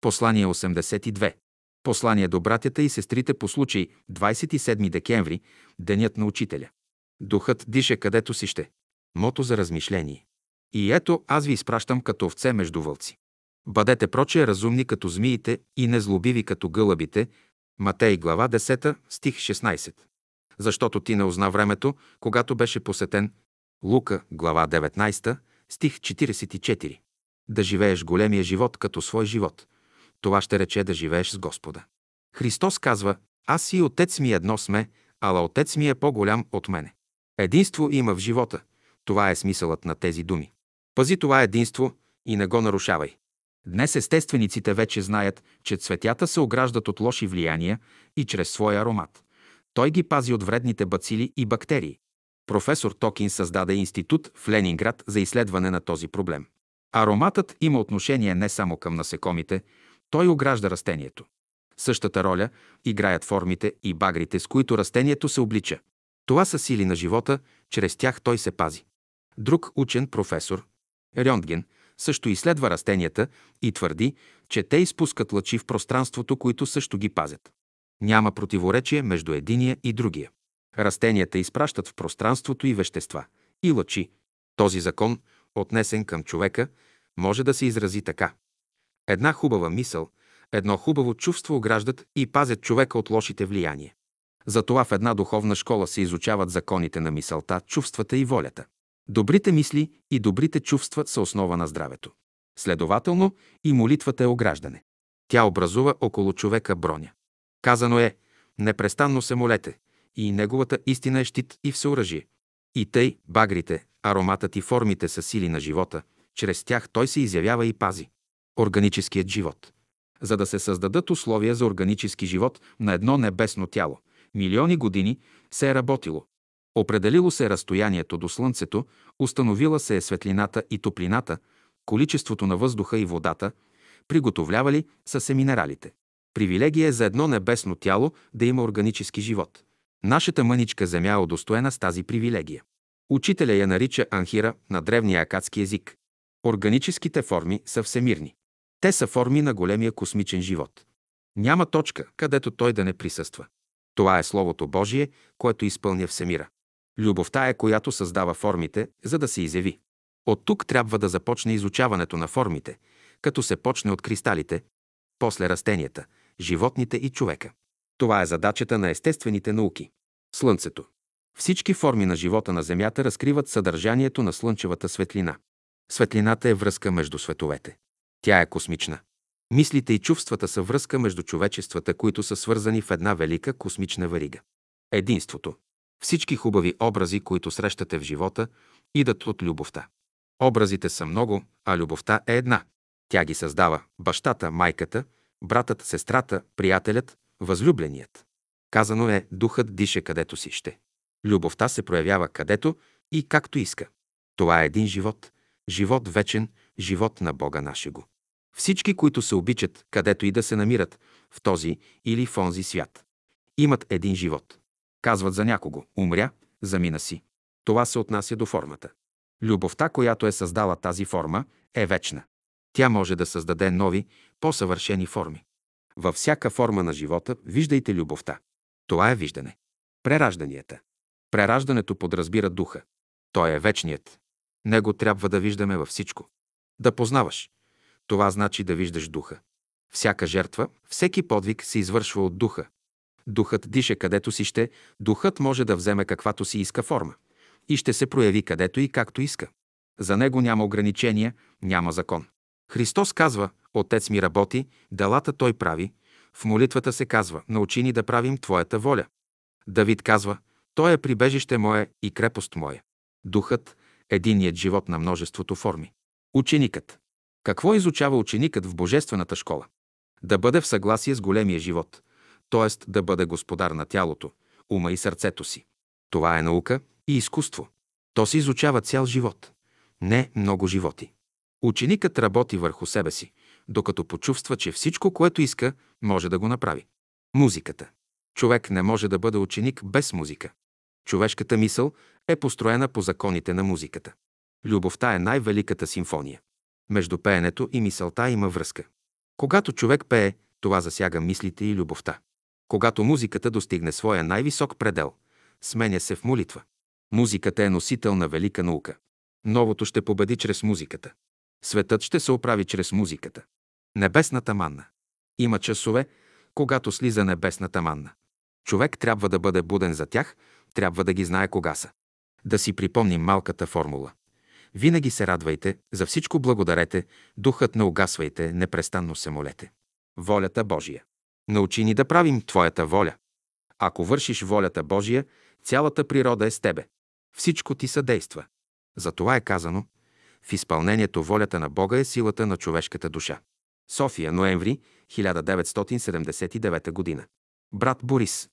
Послание 82. Послание до братята и сестрите по случай 27 декември, Денят на учителя. Духът диша където си ще. Мото за размишление. И ето аз ви изпращам като овце между вълци. Бъдете проче разумни като змиите и незлобиви като гълъбите. Матей глава 10, стих 16. Защото ти не узна времето, когато беше посетен. Лука глава 19, стих 44. Да живееш големия живот като свой живот. Това ще рече да живееш с Господа. Христос казва, аз и отец ми едно сме, ала отец ми е по-голям от мене. Единство има в живота. Това е смисълът на тези думи. Пази това единство и не го нарушавай. Днес естествениците вече знаят, че цветята се ограждат от лоши влияния и чрез своя аромат. Той ги пази от вредните бацили и бактерии. Професор Токин създаде институт в Ленинград за изследване на този проблем. Ароматът има отношение не само към насекомите, той огражда растението. Същата роля играят формите и багрите, с които растението се облича. Това са сили на живота, чрез тях той се пази. Друг учен, професор Рьондген, също изследва растенията и твърди, че те изпускат лъчи в пространството, които също ги пазят. Няма противоречие между единия и другия. Растенията изпращат в пространството и вещества, и лъчи. Този закон, отнесен към човека, може да се изрази така. Една хубава мисъл, едно хубаво чувство ограждат и пазят човека от лошите влияния. Затова в една духовна школа се изучават законите на мисълта, чувствата и волята. Добрите мисли и добрите чувства са основа на здравето. Следователно и молитвата е ограждане. Тя образува около човека броня. Казано е, непрестанно се молете, и неговата истина е щит и всеоръжие. И тъй, багрите, ароматът и формите са сили на живота, чрез тях той се изявява и пази. Органическият живот. За да се създадат условия за органически живот на едно небесно тяло, милиони години се е работило. Определило се разстоянието до Слънцето, установила се е светлината и топлината, количеството на въздуха и водата, приготовлявали са се минералите. Привилегия е за едно небесно тяло да има органически живот. Нашата мъничка земя е удостоена с тази привилегия. Учителя я нарича анхира на древния акадски език. Органическите форми са всемирни. Те са форми на големия космичен живот. Няма точка, където той да не присъства. Това е Словото Божие, което изпълня всемира. Любовта е, която създава формите, за да се изяви. От тук трябва да започне изучаването на формите, като се почне от кристалите, после растенията, животните и човека. Това е задачата на естествените науки. Слънцето. Всички форми на живота на Земята разкриват съдържанието на слънчевата светлина. Светлината е връзка между световете. Тя е космична. Мислите и чувствата са връзка между човечествата, които са свързани в една велика космична варига. Единството. Всички хубави образи, които срещате в живота, идат от любовта. Образите са много, а любовта е една. Тя ги създава бащата, майката, братът, сестрата, приятелят, възлюбленият. Казано е, духът дише където си ще. Любовта се проявява където и както иска. Това е един живот, живот вечен, живот на Бога нашего. Всички, които се обичат, където и да се намират, в този или в онзи свят, имат един живот. Казват за някого – умря, замина си. Това се отнася до формата. Любовта, която е създала тази форма, е вечна. Тя може да създаде нови, по-съвършени форми. Във всяка форма на живота виждайте любовта. Това е виждане. Преражданията. Прераждането подразбира духа. Той е вечният. Него трябва да виждаме във всичко. Да познаваш. Това значи да виждаш духа. Всяка жертва, всеки подвиг се извършва от духа. Духът диша където си ще, духът може да вземе каквато си иска форма и ще се прояви където и както иска. За него няма ограничения, няма закон. Христос казва, Отец ми работи, делата Той прави. В молитвата се казва, научи ни да правим Твоята воля. Давид казва, Той е прибежище мое и крепост моя. Духът – единият живот на множеството форми. Ученикът. Какво изучава ученикът в Божествената школа? Да бъде в съгласие с големия живот, т.е. да бъде господар на тялото, ума и сърцето си. Това е наука и изкуство. То се изучава цял живот, не много животи. Ученикът работи върху себе си, докато почувства, че всичко, което иска, може да го направи. Музиката. Човек не може да бъде ученик без музика. Човешката мисъл е построена по законите на музиката. Любовта е най-великата симфония. Между пеенето и мисълта има връзка. Когато човек пее, това засяга мислите и любовта. Когато музиката достигне своя най-висок предел, сменя се в молитва. Музиката е носител на велика наука. Новото ще победи чрез музиката. Светът ще се оправи чрез музиката. Небесната манна. Има часове, когато слиза небесната манна. Човек трябва да бъде буден за тях, трябва да ги знае кога са. Да си припомним малката формула. Винаги се радвайте, за всичко благодарете, духът не угасвайте, непрестанно се молете. Волята Божия. Научи ни да правим Твоята воля. Ако вършиш волята Божия, цялата природа е с тебе. Всичко ти съдейства. Затова е казано, в изпълнението волята на Бога е силата на човешката душа. София, ноември 1979 г. Брат Борис